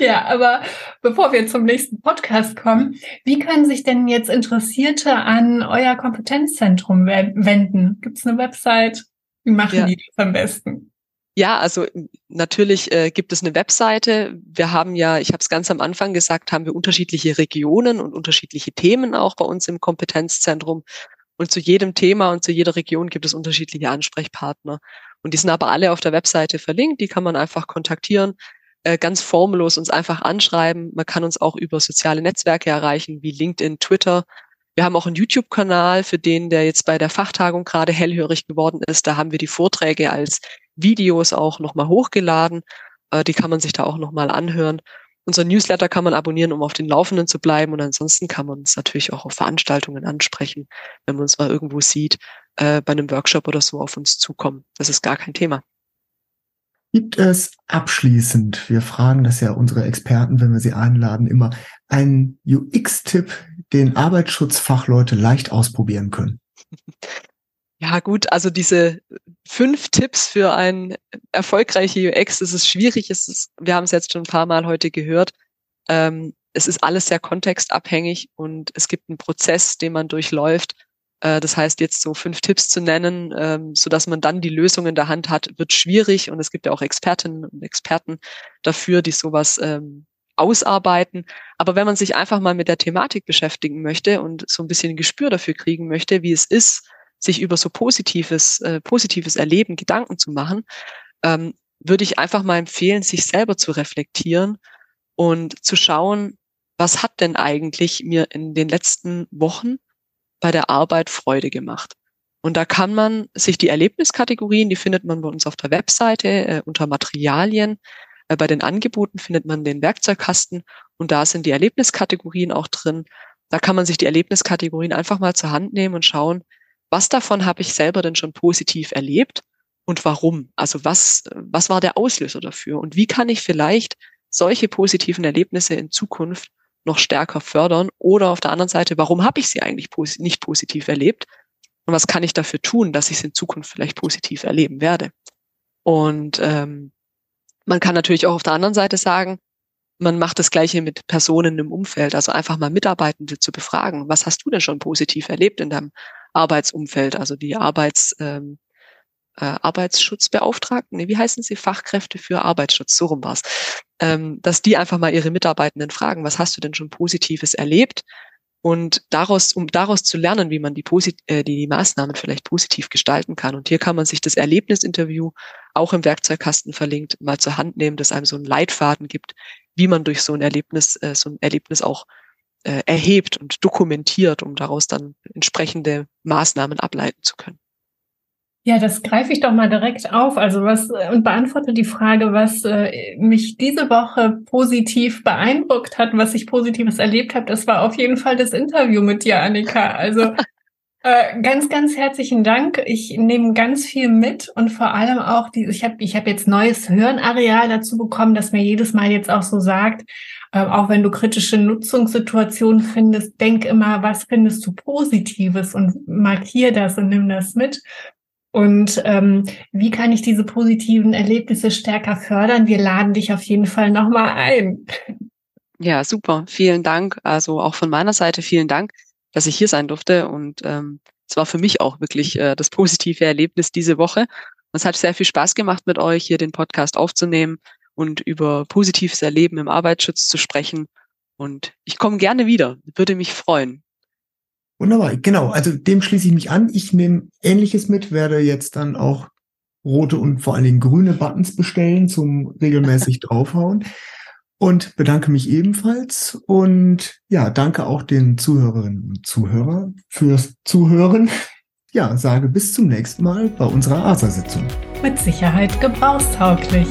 ja, aber bevor wir zum nächsten Podcast kommen, wie können sich denn jetzt Interessierte an euer Kompetenzzentrum wenden? Gibt es eine Website? Wie machen ja. die das am besten? Ja, also natürlich äh, gibt es eine Webseite. Wir haben ja, ich habe es ganz am Anfang gesagt, haben wir unterschiedliche Regionen und unterschiedliche Themen auch bei uns im Kompetenzzentrum. Und zu jedem Thema und zu jeder Region gibt es unterschiedliche Ansprechpartner. Und die sind aber alle auf der Webseite verlinkt. Die kann man einfach kontaktieren, äh, ganz formlos uns einfach anschreiben. Man kann uns auch über soziale Netzwerke erreichen, wie LinkedIn, Twitter. Wir haben auch einen YouTube-Kanal, für den, der jetzt bei der Fachtagung gerade hellhörig geworden ist. Da haben wir die Vorträge als Videos auch nochmal hochgeladen. Äh, die kann man sich da auch nochmal anhören. Unser Newsletter kann man abonnieren, um auf den Laufenden zu bleiben. Und ansonsten kann man uns natürlich auch auf Veranstaltungen ansprechen, wenn man uns mal irgendwo sieht, äh, bei einem Workshop oder so auf uns zukommen. Das ist gar kein Thema. Gibt es abschließend, wir fragen das ja unsere Experten, wenn wir sie einladen, immer einen UX-Tipp, den Arbeitsschutzfachleute leicht ausprobieren können? Ja, gut, also diese fünf Tipps für ein erfolgreiche UX, das ist schwierig. Es ist, wir haben es jetzt schon ein paar Mal heute gehört. Ähm, es ist alles sehr kontextabhängig und es gibt einen Prozess, den man durchläuft. Äh, das heißt, jetzt so fünf Tipps zu nennen, ähm, so dass man dann die Lösung in der Hand hat, wird schwierig. Und es gibt ja auch Expertinnen und Experten dafür, die sowas ähm, ausarbeiten. Aber wenn man sich einfach mal mit der Thematik beschäftigen möchte und so ein bisschen ein Gespür dafür kriegen möchte, wie es ist, sich über so positives, äh, positives Erleben Gedanken zu machen, ähm, würde ich einfach mal empfehlen, sich selber zu reflektieren und zu schauen, was hat denn eigentlich mir in den letzten Wochen bei der Arbeit Freude gemacht. Und da kann man sich die Erlebniskategorien, die findet man bei uns auf der Webseite äh, unter Materialien. Äh, bei den Angeboten findet man den Werkzeugkasten und da sind die Erlebniskategorien auch drin. Da kann man sich die Erlebniskategorien einfach mal zur Hand nehmen und schauen, was davon habe ich selber denn schon positiv erlebt und warum? Also was, was war der Auslöser dafür? Und wie kann ich vielleicht solche positiven Erlebnisse in Zukunft noch stärker fördern? Oder auf der anderen Seite, warum habe ich sie eigentlich posi nicht positiv erlebt? Und was kann ich dafür tun, dass ich es in Zukunft vielleicht positiv erleben werde? Und ähm, man kann natürlich auch auf der anderen Seite sagen, man macht das Gleiche mit Personen im Umfeld, also einfach mal Mitarbeitende zu befragen. Was hast du denn schon positiv erlebt in deinem Arbeitsumfeld? Also die Arbeits, ähm, äh, Arbeitsschutzbeauftragten, nee, wie heißen sie? Fachkräfte für Arbeitsschutz, so rum war's. Ähm, dass die einfach mal ihre Mitarbeitenden fragen, was hast du denn schon Positives erlebt? Und daraus, um daraus zu lernen, wie man die, Posit äh, die, die Maßnahmen vielleicht positiv gestalten kann. Und hier kann man sich das Erlebnisinterview auch im Werkzeugkasten verlinkt mal zur Hand nehmen, dass einem so einen Leitfaden gibt, wie man durch so ein Erlebnis, äh, so ein Erlebnis auch äh, erhebt und dokumentiert, um daraus dann entsprechende Maßnahmen ableiten zu können. Ja, das greife ich doch mal direkt auf. Also was und beantworte die Frage, was äh, mich diese Woche positiv beeindruckt hat, was ich Positives erlebt habe. Das war auf jeden Fall das Interview mit dir, Annika. Also [laughs] äh, ganz, ganz herzlichen Dank. Ich nehme ganz viel mit und vor allem auch die. Ich habe, ich habe jetzt neues Hörenareal dazu bekommen, das mir jedes Mal jetzt auch so sagt. Äh, auch wenn du kritische Nutzungssituationen findest, denk immer, was findest du Positives und markier das und nimm das mit. Und ähm, wie kann ich diese positiven Erlebnisse stärker fördern? Wir laden dich auf jeden Fall nochmal ein. Ja, super. Vielen Dank. Also auch von meiner Seite vielen Dank, dass ich hier sein durfte. Und ähm, es war für mich auch wirklich äh, das positive Erlebnis diese Woche. Es hat sehr viel Spaß gemacht, mit euch hier den Podcast aufzunehmen. und über positives Erleben im Arbeitsschutz zu sprechen. Und ich komme gerne wieder, würde mich freuen. Wunderbar, genau. Also dem schließe ich mich an. Ich nehme Ähnliches mit, werde jetzt dann auch rote und vor allen Dingen grüne Buttons bestellen zum regelmäßig [laughs] draufhauen und bedanke mich ebenfalls und ja, danke auch den Zuhörerinnen und Zuhörer fürs Zuhören. [laughs] Ja, sage bis zum nächsten Mal bei unserer ASA-Sitzung. Mit Sicherheit gebrauchstauglich.